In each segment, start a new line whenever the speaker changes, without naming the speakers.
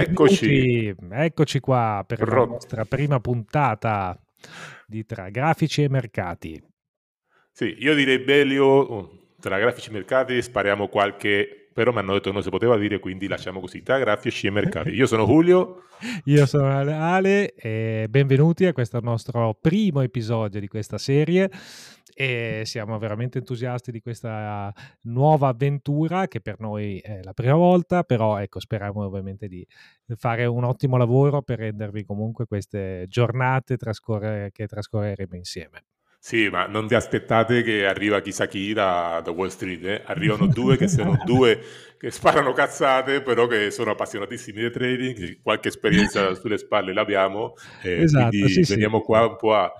Eccoci. Eccoci qua per Rot- la nostra prima puntata di Tra Grafici e Mercati.
Sì, io direi Belio, oh, tra grafici e mercati spariamo qualche però mi hanno detto che non si poteva dire, quindi lasciamo così, tra grafici e mercati. Io sono Julio.
Io sono Ale e benvenuti a questo nostro primo episodio di questa serie e siamo veramente entusiasti di questa nuova avventura che per noi è la prima volta, però ecco, speriamo ovviamente di fare un ottimo lavoro per rendervi comunque queste giornate trascorre- che trascorreremo insieme.
Sì, ma non vi aspettate che arriva chissà chi da, da Wall Street, eh? arrivano due che sono due che sparano cazzate, però che sono appassionatissimi di trading, qualche esperienza sulle spalle l'abbiamo, eh, esatto, quindi sì, veniamo sì. qua un po' a,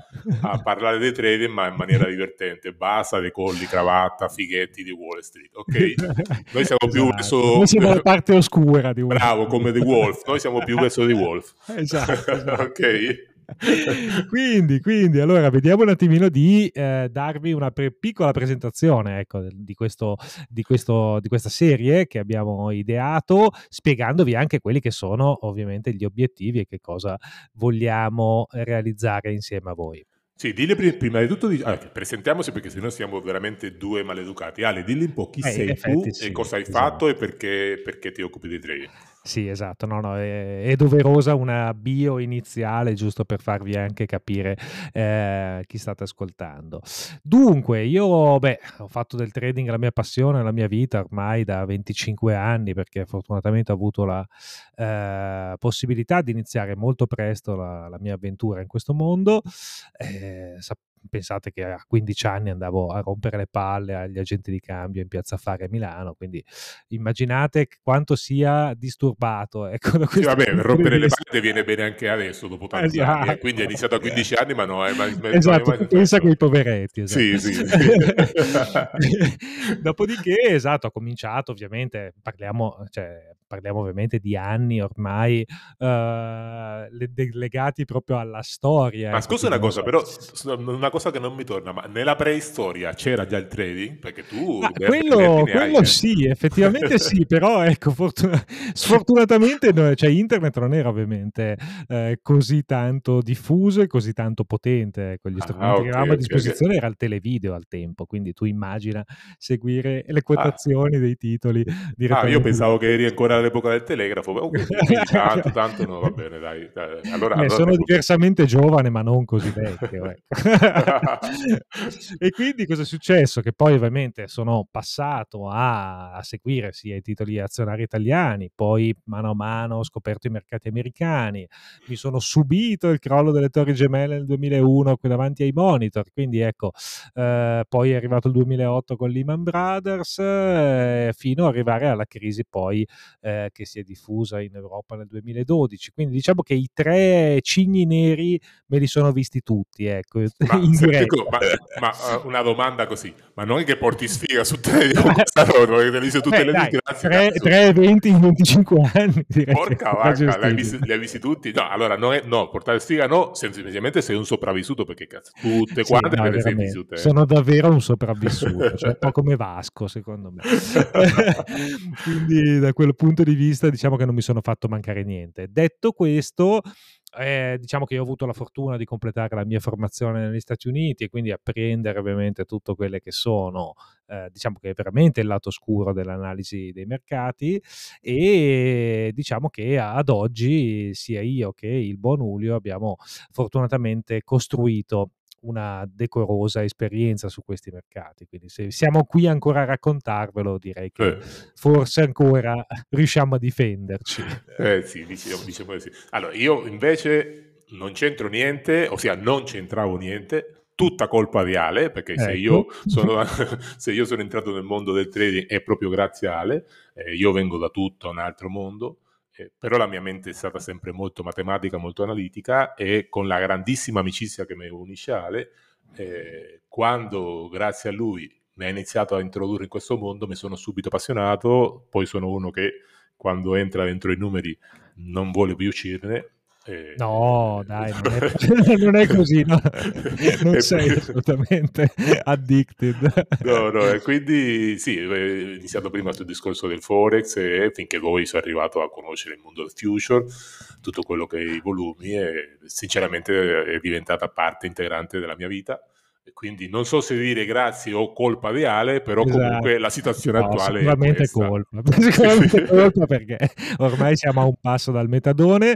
a, parlare dei trading, ma in maniera divertente, basta dei colli, cravatta, fighetti di Wall Street, ok? Noi siamo esatto. più verso...
Noi siamo la parte oscura di Wall
Street. Bravo, come The Wolf, noi siamo più verso The Wolf.
Esatto. esatto. ok? quindi, quindi, allora vediamo un attimino di eh, darvi una pre- piccola presentazione ecco, di, questo, di, questo, di, questa serie che abbiamo ideato, spiegandovi anche quelli che sono ovviamente gli obiettivi e che cosa vogliamo realizzare insieme a voi.
Sì, dille prima di tutto, ah, presentiamoci perché sennò siamo veramente due maleducati. Ale, dilli un po' chi eh, sei effetti, tu sì, e cosa hai esatto. fatto e perché, perché ti occupi di trading.
Sì, esatto, no, no, è, è, doverosa una bio iniziale giusto per farvi anche capire eh, chi state ascoltando. Dunque, io beh, ho fatto del trading la mia passione, la mia vita ormai da 25 anni perché fortunatamente ho avuto la eh, possibilità di iniziare molto presto la, la, mia avventura in questo mondo. Eh, pensate che a 15 anni andavo a rompere le palle agli agenti di cambio in piazza Fare a Milano, quindi immaginate quanto sia disturbato. Ecco,
da sì, vabbè, rompere le palle viene bene anche adesso, dopo tanti esatto. anni, eh, quindi è iniziato a 15 anni, ma no, è mai,
esatto, mai, mai pensa che i poveretti.
Esatto. Sì, sì. sì.
Dopodiché, esatto, ho cominciato, ovviamente, parliamo, cioè, parliamo ovviamente di anni ormai uh, legati proprio alla storia.
Ma ecco, scusa una cosa, però, una cosa che non mi torna, ma nella preistoria c'era già il trading? Perché tu...
Ah, quello, quello hai, sì, effettivamente sì, però ecco, fortuna- sfortunatamente no, cioè, internet non era ovviamente eh, così tanto diffuso e così tanto potente. Ecco, gli ah, strumenti ah, okay, che avevamo a disposizione okay. era il televideo al tempo, quindi tu immagina seguire le quotazioni ah. dei titoli.
Ah, io pensavo che eri ancora all'epoca del telegrafo, okay, tanto, tanto no, va bene, dai. dai. Allora,
allora sono diversamente giovane, ma non così vecchio. Ecco. e quindi cosa è successo? Che poi ovviamente sono passato a, a, seguire sia i titoli azionari italiani, poi mano a mano ho scoperto i mercati americani, mi sono subito il crollo delle torri gemelle nel 2001 qui davanti ai monitor, quindi ecco, eh, poi è arrivato il 2008 con Lehman Brothers, eh, fino ad arrivare alla crisi poi eh, che si è diffusa in Europa nel 2012. Quindi diciamo che i tre cigni neri me li sono visti tutti, ecco.
Ma in diretta. Ma, ma uh, una domanda così, ma non è che porti sfiga su te perché te tutte eh, le dai,
tre, tre, eventi in 25 anni.
Direi. Porca vacca, li hai, visti, li hai visti tutti? No, allora no, no, portare sfiga no, semplicemente sei un sopravvissuto perché cazzo, tutte quante sì, no, le senti su te.
Sono davvero un sopravvissuto, cioè un po' come Vasco secondo me. Quindi da quel punto di vista diciamo che non mi sono fatto mancare niente. Detto questo, eh, diciamo che io ho avuto la fortuna di completare la mia formazione negli Stati Uniti e quindi apprendere ovviamente tutto quelle che sono, eh, diciamo che è veramente il lato scuro dell'analisi dei mercati e diciamo che ad oggi sia io che il buon Ulio abbiamo fortunatamente costruito una decorosa esperienza su questi mercati. Quindi se siamo qui ancora a raccontarvelo, direi che eh. forse ancora riusciamo a difenderci.
Eh sì, diciamo, diciamo sì. Allora, io invece non c'entro niente, ossia non c'entravo niente, tutta colpa di Ale, perché ecco. se, io sono, se, io sono, entrato nel mondo del trading è proprio grazie a Ale, eh, io vengo da tutto un altro mondo, eh, però la mia mente è stata sempre molto matematica, molto analitica e con la grandissima amicizia che mi unisce Ale, eh, quando grazie a lui mi ha iniziato a introdurre in questo mondo mi sono subito appassionato, poi sono uno che quando entra dentro i numeri non vuole più uscirne Eh,
no, dai, non è, non è così, no? non sei assolutamente addicted.
No, no, e quindi sì, iniziato prima sul discorso del Forex e finché poi sono arrivato a conoscere il mondo del future, tutto quello che è i volumi e sinceramente è diventata parte integrante della mia vita quindi non so se dire grazie o colpa di Ale, però esatto. comunque la situazione no, attuale
sicuramente
è
colpa. Sicuramente colpa perché ormai siamo a un passo dal metadone.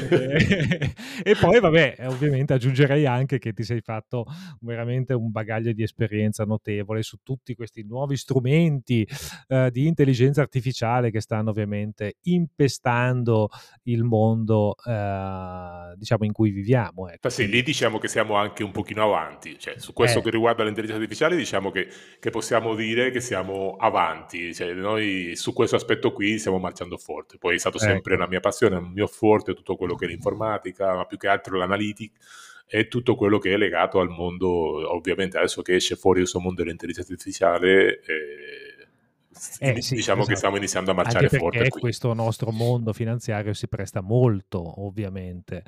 e, e, poi, vabbè, ovviamente aggiungerei anche che ti sei fatto veramente un bagaglio di esperienza notevole su tutti questi nuovi strumenti eh, di intelligenza artificiale che stanno ovviamente impestando il mondo, eh, diciamo, in cui viviamo. Ecco.
Sì, lì diciamo che siamo anche un pochino avanti, cioè su questo eh. che riguarda l'intelligenza artificiale diciamo che, che, possiamo dire che siamo avanti, cioè, noi su questo aspetto qui stiamo marciando forte, poi è stato ecco. sempre una mia passione, un mio forte tutto quello che è l'informatica, ma più che altro l'analitica e tutto quello che è legato al mondo, ovviamente adesso che esce fuori questo mondo dell'intelligenza artificiale... Eh, eh, sì, diciamo esatto. che stiamo iniziando a marciare
Anche
forte.
Perché questo nostro mondo finanziario si presta molto, ovviamente,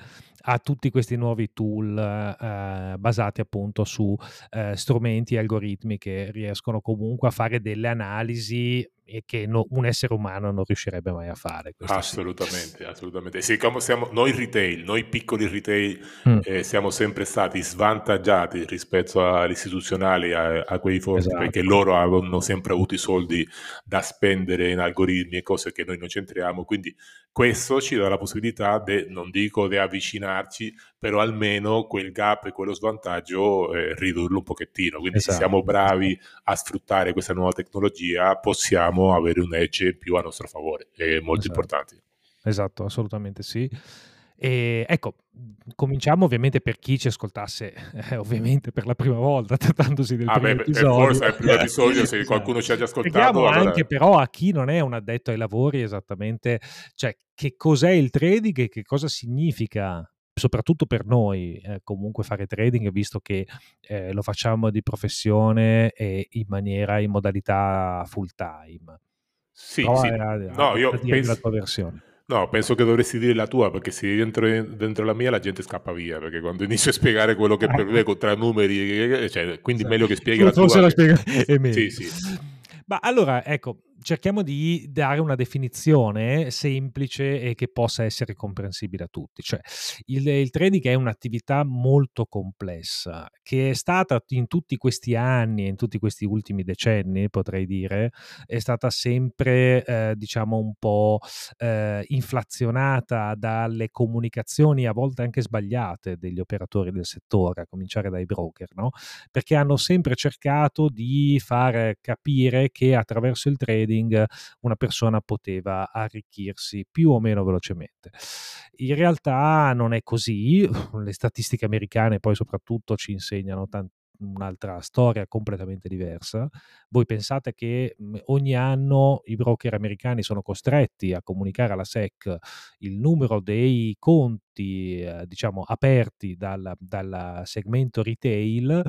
a tutti questi nuovi tool eh, basati appunto su eh, strumenti e algoritmi che riescono comunque a fare delle analisi e che no, un essere umano non riuscirebbe mai a fare.
Assolutamente, sì. assolutamente. Sì, siamo, noi retail, noi piccoli retail, mm. eh, siamo sempre stati svantaggiati rispetto agli istituzionali, a, a quei fondi, esatto. perché loro hanno sempre avuto i soldi da spendere in algoritmi e cose che noi non centriamo, quindi questo ci dà la possibilità, de, non dico di avvicinarci, però almeno quel gap e quello svantaggio eh, ridurlo un pochettino. Quindi esatto. se siamo bravi a sfruttare questa nuova tecnologia, possiamo avere un edge più a nostro favore. È molto esatto. importante.
Esatto, assolutamente sì. E ecco, cominciamo ovviamente per chi ci ascoltasse, eh, ovviamente per la prima volta, trattandosi del ah, primo beh, episodio.
Forse è il primo episodio, se qualcuno ci ha già ascoltato.
Allora... anche però a chi non è un addetto ai lavori esattamente, cioè che cos'è il trading e che cosa significa soprattutto per noi eh, comunque fare trading visto che eh, lo facciamo di professione e in maniera in modalità full time
sì, sì. A, a, no, io penso...
la tua versione
No, penso che dovresti dire la tua, perché se entro dentro la mia la gente scappa via, perché quando inizio a spiegare quello che per me tra numeri, cioè, quindi sì. meglio che spieghi la tua.
Forse la spiega è meglio. Sì, sì. Ma allora, ecco, cerchiamo di dare una definizione semplice e che possa essere comprensibile a tutti. Cioè, il, il trading è un'attività molto complessa che è stata in tutti questi anni, in tutti questi ultimi decenni, potrei dire, è stata sempre, eh, diciamo, un po' eh, inflazionata dalle comunicazioni a volte anche sbagliate degli operatori del settore, a cominciare dai broker, no? Perché hanno sempre cercato di far capire che attraverso il trading una persona poteva arricchirsi più o meno velocemente. In realtà non è così, le statistiche americane poi soprattutto ci insegnano tanto un'altra storia completamente diversa. Voi pensate che mhmm, ogni anno i broker americani sono costretti a comunicare alla SEC il numero dei conti, eh, diciamo, aperti dal, dal segmento retail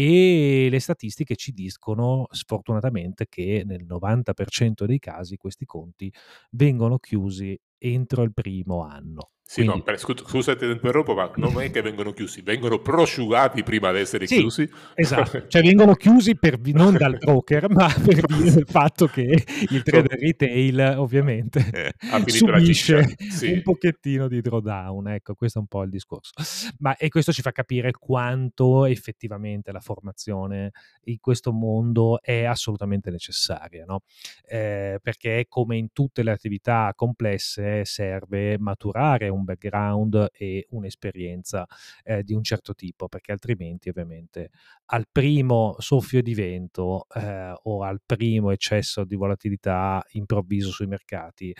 e le statistiche ci dicono sfortunatamente che nel 90% dei casi questi conti vengono chiusi entro il primo anno.
Sì, Quindi... no, per, scusa se interrompo, ma non è che vengono chiusi, vengono prosciugati prima di essere
sì,
chiusi.
Esatto, cioè vengono chiusi per, non dal broker, ma per il fatto che il trader retail ovviamente eh, subisce sì. un pochettino di drawdown, ecco, questo è un po' il discorso. Ma e questo ci fa capire quanto effettivamente la formazione in questo mondo è assolutamente necessaria, no? eh, perché come in tutte le attività complesse serve maturare un un background e un'esperienza eh, di un certo tipo, perché altrimenti ovviamente al primo soffio di vento eh, o al primo eccesso di volatilità improvviso sui mercati,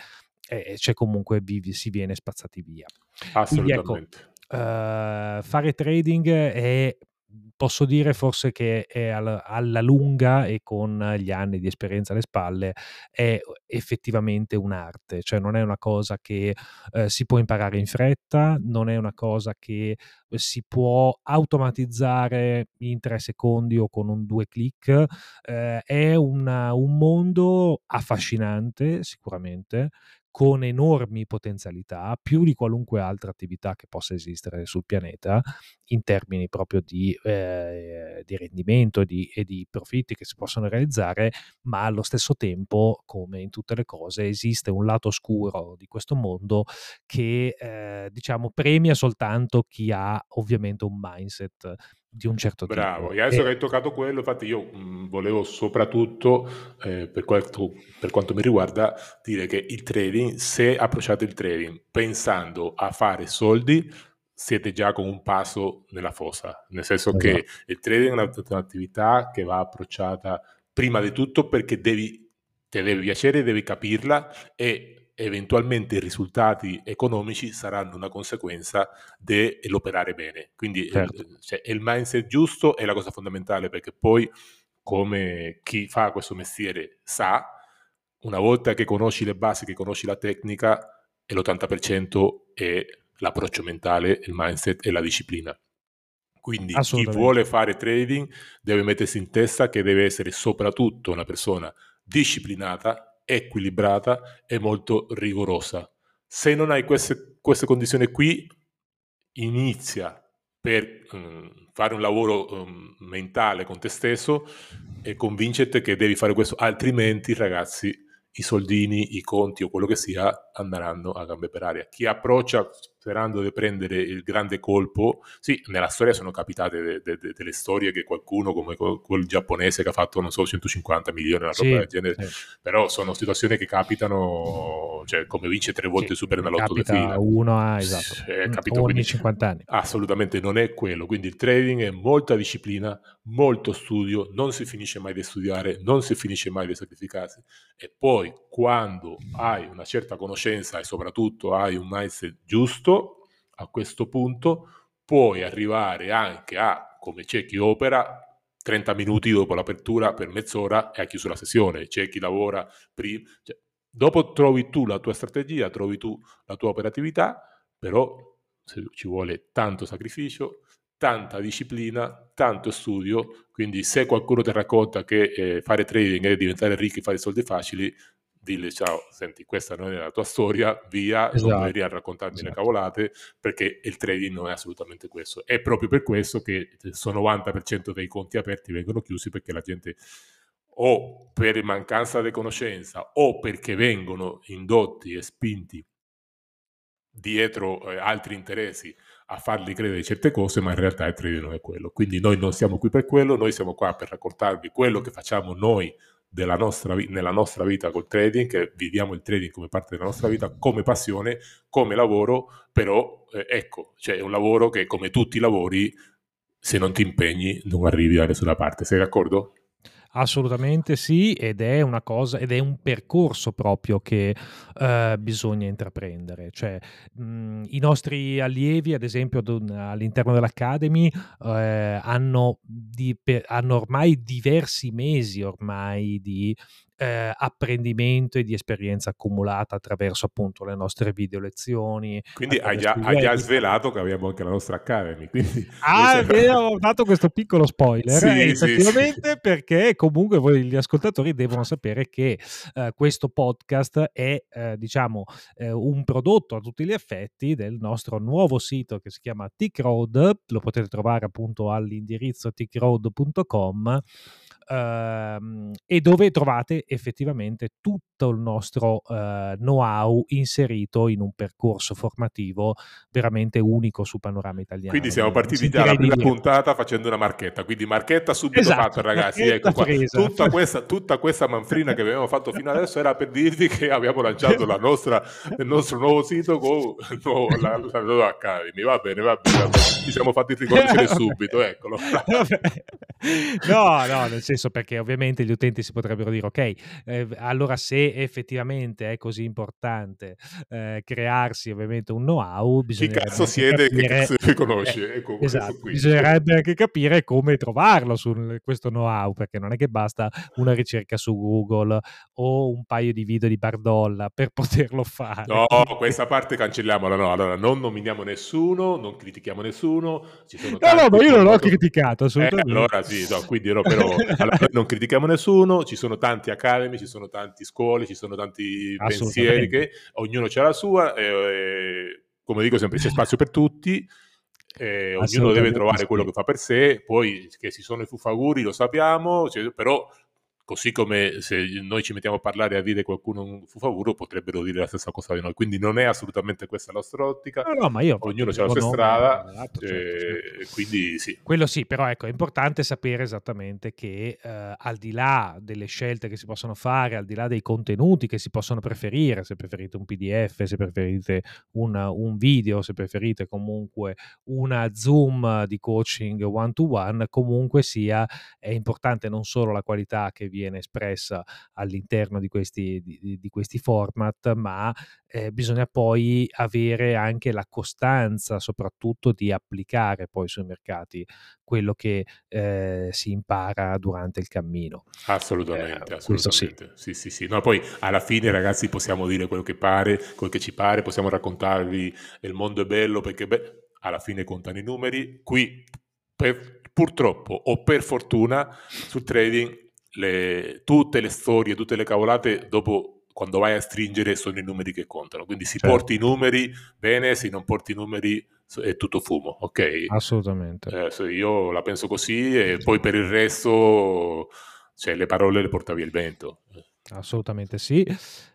eh, c'è comunque vivi, si viene spazzati via.
Assolutamente.
Quindi, ecco, Uh, fare trading è posso dire forse che alla, alla, lunga e con gli anni di esperienza alle spalle è effettivamente un'arte, cioè non è una cosa che eh, si può imparare in fretta, non è una cosa che si può automatizzare in tre secondi o con un due clic, eh, è una, un mondo affascinante sicuramente, con enormi potenzialità, più di qualunque altra attività che possa esistere sul pianeta, in termini proprio di, eh, di rendimento e di, e di, profitti che si possono realizzare, ma allo stesso tempo, come in tutte le cose, esiste un lato oscuro di questo mondo che eh, diciamo premia soltanto chi ha ovviamente un mindset di un certo
Bravo,
tipo.
e adesso e... che hai toccato quello, infatti io mh, volevo soprattutto, eh, per, quanto, per, quanto, mi riguarda, dire che il trading, se approcciate il trading pensando a fare soldi, siete già con un passo nella fossa, nel senso esatto. che il trading è un'attività che va approcciata prima di tutto perché devi, ti deve piacere, devi capirla e eventualmente i risultati economici saranno una conseguenza dell'operare bene. Quindi certo. il, cioè, il mindset giusto è la cosa fondamentale perché poi, come chi fa questo mestiere sa, una volta che conosci le basi, che conosci la tecnica, l'80% è l'approccio mentale, il mindset e la disciplina. Quindi chi vuole fare trading deve mettersi in testa che deve essere soprattutto una persona disciplinata, equilibrata e molto rigorosa. Se non hai queste, queste condizioni qui, inizia per um, fare un lavoro um, mentale con te stesso e convincete che devi fare questo, altrimenti ragazzi i soldini, i conti o quello che sia andranno a gambe per aria. Chi approccia sperando di prendere il grande colpo, sì, nella storia sono capitate de, de, de, delle storie che qualcuno come quel giapponese che ha fatto, non so, 150 milioni, una roba del genere, sì. però sono situazioni che capitano, cioè come vince tre volte sì, Super nell'otto di fila.
Uno a, esatto, eh, capito, ogni 50 anni.
Assolutamente non è quello, quindi il trading è molta disciplina, molto studio, non si finisce mai di studiare, non si finisce mai di sacrificarsi e poi quando hai una certa conoscenza e soprattutto hai un mindset giusto, a questo punto puoi arrivare anche a, come c'è chi opera, 30 minuti dopo l'apertura per mezz'ora e ha chiuso la sessione, c'è chi lavora prima. Cioè, dopo trovi tu la tua strategia, trovi tu la tua operatività, però ci vuole tanto sacrificio, tanta disciplina, tanto studio, quindi se qualcuno ti racconta che eh, fare trading è diventare ricchi e fare soldi facili, dille ciao, senti, questa non è la tua storia, via, esatto. non veri a raccontarmi esatto. le cavolate, perché il trading non è assolutamente questo. È proprio per questo che il 90% dei conti aperti vengono chiusi perché la gente o per mancanza di conoscenza o perché vengono indotti e spinti dietro eh, altri interessi a fargli credere certe cose, ma in realtà il trading non è quello. Quindi noi non siamo qui per quello, noi siamo qua per raccontarvi quello che facciamo noi nostra, nella nostra vita col trading, che viviamo il trading come parte della nostra vita, come passione, come lavoro, però eh, ecco, cioè è un lavoro che come tutti i lavori, se non ti impegni non arrivi da nessuna parte. Sei d'accordo?
Assolutamente sì, ed è una cosa, ed è un percorso proprio che eh, bisogna intraprendere. Cioè, mh, i nostri allievi, ad esempio, all'interno dell'Academy, eh, hanno, di, per, hanno ormai diversi mesi ormai di eh, apprendimento e di esperienza accumulata attraverso appunto le nostre video lezioni.
Quindi hai già, hai già, svelato che abbiamo anche la nostra Academy. Quindi...
Ah, abbiamo dato questo piccolo spoiler, sì, eh, effettivamente, sì, perché comunque voi gli ascoltatori devono sapere che eh, questo podcast è, eh, diciamo, eh, un prodotto a tutti gli effetti del nostro nuovo sito che si chiama Tickroad, lo potete trovare appunto all'indirizzo tickroad.com ehm, e dove trovate effettivamente tutto il nostro eh, know-how inserito in un percorso formativo veramente unico su Panorama Italiano.
Quindi siamo partiti già alla prima puntata facendo una marchetta, quindi marchetta subito esatto, fatta ragazzi, ecco qua. Tutta, questa, tutta questa manfrina che abbiamo fatto fino adesso era per dirvi che abbiamo lanciato la nostra, il nostro nuovo sito con nuovo, la, la nuova Academy, va bene, va bene, va bene. ci siamo fatti riconoscere subito, eccolo.
no, no, nel senso senso perché ovviamente gli utenti si potrebbero dire ok, eh, allora se effettivamente è così importante eh, crearsi ovviamente un know-how,
chi cazzo siede capire, che cazzo riconosce?
Eh, ecco, esatto, bisognerebbe anche capire come trovarlo su questo know-how, perché non è che basta una ricerca su Google o un paio di video di Bardolla per poterlo fare.
No, questa parte cancelliamola, no, allora non nominiamo nessuno, non critichiamo nessuno.
no, no, ma io non l'ho criticato, assolutamente.
Eh, allora sì, no, quindi no, però Allora, non critichiamo nessuno, ci sono tanti academy, ci sono tanti scuole, ci sono tanti pensieri che ognuno ha la sua, e, come dico sempre c'è spazio per tutti, eh, ognuno deve trovare quello che fa per sé, poi che ci sono i fufaguri lo sappiamo, cioè, però Così come se noi ci mettiamo a parlare e a dire qualcuno un fufavuro, potrebbero dire la stessa cosa di noi. Quindi non è assolutamente questa la nostra ottica.
No, no, ma io
Ognuno ha la sua strada. Certo, eh, certo. Quindi sì.
Quello sì, però ecco, è importante sapere esattamente che eh, al di là delle scelte che si possono fare, al di là dei contenuti che si possono preferire, se preferite un PDF, se preferite un, un video, se preferite comunque una Zoom di coaching one to one, comunque sia, è importante non solo la qualità che vi viene espressa all'interno di questi, di, di questi format, ma eh, bisogna poi avere anche la costanza, soprattutto di applicare poi sui mercati quello che eh, si impara durante il cammino.
Assolutamente, eh, assolutamente. Sì. sì, sì, sì. No, poi alla fine, ragazzi, possiamo dire quello che pare, quello che ci pare, possiamo raccontarvi il mondo è bello perché beh, alla fine contano i numeri. Qui, per, purtroppo o per fortuna, sul trading le, tutte le storie, tutte le cavolate, dopo quando vai a stringere sono i numeri che contano. Quindi si certo. porti i numeri bene, se non porti i numeri è tutto fumo, ok?
Assolutamente.
Eh, io la penso così e poi per il resto, cioè, le parole le portavi il vento.
Assolutamente sì.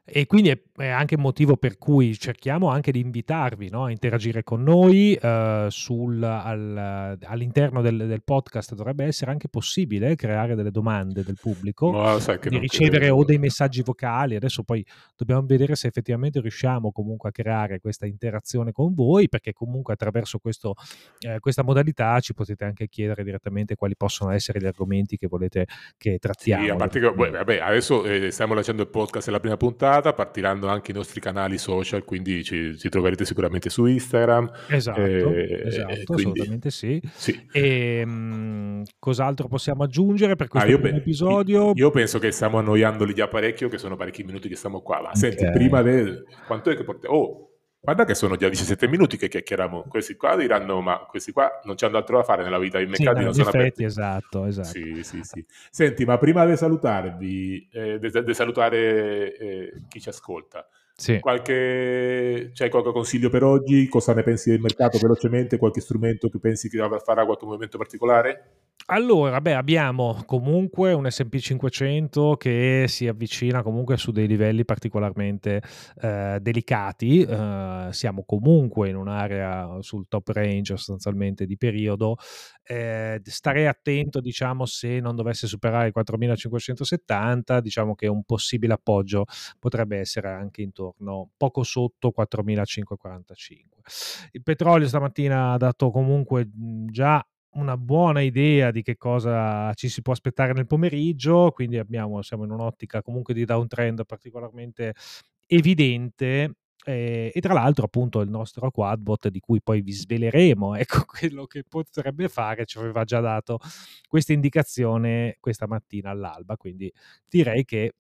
E quindi è, è, anche il motivo per cui cerchiamo anche di invitarvi no, a interagire con noi uh, sul, al, all'interno del, del, podcast. Dovrebbe essere anche possibile creare delle domande del pubblico,
Ma,
di ricevere o dei messaggi vocali. Adesso poi dobbiamo vedere se effettivamente riusciamo comunque a creare questa interazione con voi, perché comunque attraverso questo, eh, questa modalità ci potete anche chiedere direttamente quali possono essere gli argomenti che volete che trattiamo.
Sì, a parte che, vabbè, adesso eh, stiamo lanciando il podcast, è la prima puntata puntata, partiranno anche i nostri canali social, quindi ci, ci troverete sicuramente su Instagram.
Esatto, eh, esatto quindi, assolutamente sì. sì. E ehm, mh, cos'altro possiamo aggiungere per questo ah,
pe-
episodio?
Io penso che stiamo annoiandoli già parecchio, che sono parecchi minuti che stiamo qua. Ma okay. senti, prima del... Quanto è che portiamo? Oh, Guarda che sono già 17 minuti che chiacchieriamo. Questi qua diranno: Ma questi qua non c'hanno altro da fare nella vita. I mercati sì, non sono aperti.
Esatto, esatto.
Sì, sì, sì. Senti, ma prima di salutarvi, eh, di salutare eh, chi ci ascolta, sì. qualche, c'hai qualche consiglio per oggi? Cosa ne pensi del mercato velocemente? Qualche strumento che pensi che farà qualche movimento particolare?
Allora, beh, abbiamo comunque un S&P 500 che si avvicina comunque su dei livelli particolarmente eh, delicati, eh, siamo comunque in un'area sul top range sostanzialmente di periodo, eh, starei attento diciamo se non dovesse superare i 4570, diciamo che un possibile appoggio potrebbe essere anche intorno poco sotto 4545. Il petrolio stamattina ha dato comunque già una buona idea di che cosa ci si può aspettare nel pomeriggio, quindi abbiamo, siamo in un'ottica comunque di downtrend particolarmente evidente eh, e tra l'altro appunto il nostro quadbot di cui poi vi sveleremo ecco quello che potrebbe fare ci aveva già dato questa indicazione questa mattina all'alba quindi direi che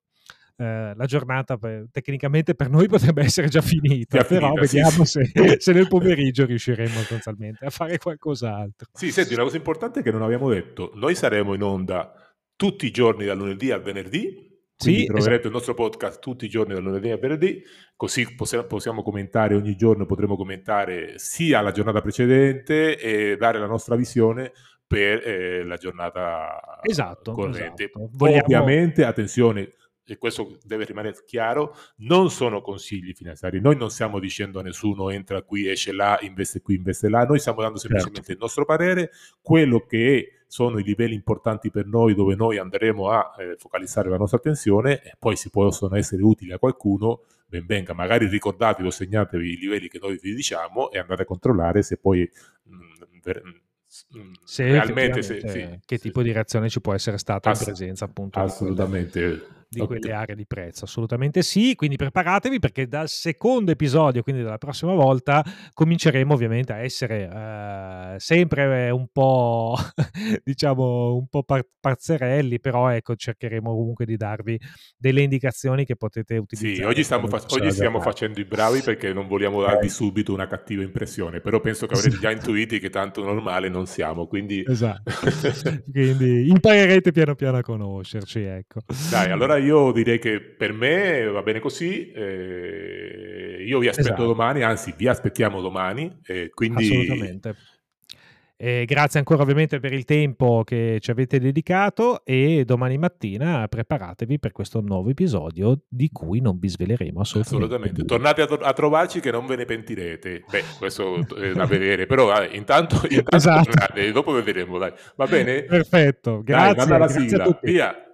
eh, la giornata per, tecnicamente per noi potrebbe essere già finita, già però finita, vediamo sì, se, sì. se, nel pomeriggio riusciremo sostanzialmente a fare qualcos'altro.
Sì, senti, una cosa importante che non abbiamo detto, noi saremo in onda tutti i giorni dal lunedì al venerdì, quindi sì, troverete esatto. il nostro podcast tutti i giorni dal lunedì al venerdì, così possiamo, possiamo commentare ogni giorno, potremo commentare sia la giornata precedente e dare la nostra visione per eh, la giornata
esatto,
corrente. Esatto. Vogliamo... Ovviamente, attenzione, e questo deve rimanere chiaro, non sono consigli finanziari. Noi non stiamo dicendo a nessuno entra qui, esce là, investe qui, investe là. Noi stiamo dando semplicemente certo. il nostro parere, quello che sono i livelli importanti per noi dove noi andremo a eh, focalizzare la nostra attenzione e poi si possono essere utili a qualcuno, ben venga. Magari ricordatevi o segnatevi i livelli che noi vi diciamo e andate a controllare se poi... Mh, mm, ver-
mm, se realmente se, sì, che tipo di reazione ci può essere stata Ass- in presenza appunto
assolutamente
di okay. quelle aree di prezzo. Assolutamente sì, quindi preparatevi perché dal secondo episodio, quindi dalla prossima volta, cominceremo ovviamente a essere eh, sempre un po', diciamo, un po' par- parzerelli, però ecco, cercheremo comunque di darvi delle indicazioni che potete utilizzare.
Sì, oggi stiamo, fa- oggi stiamo facendo i bravi perché non vogliamo darvi subito una cattiva impressione, però penso che avrete già intuiti che tanto normale non siamo, quindi...
Esatto, quindi imparerete piano piano a conoscerci, ecco.
Dai, allora io direi che per me va bene così, eh, io vi aspetto esatto. domani, anzi vi aspettiamo domani, eh, quindi...
Assolutamente. Eh, grazie ancora ovviamente per il tempo che ci avete dedicato e domani mattina preparatevi per questo nuovo episodio di cui non vi sveleremo assolutamente.
Assolutamente. Tornate a, a trovarci che non ve ne pentirete. Beh, questo è da vedere, però eh, intanto, intanto esatto. tornate, dopo vedremo. Dai. Va bene?
Perfetto, grazie. Dai, grazie a tutti.
Via.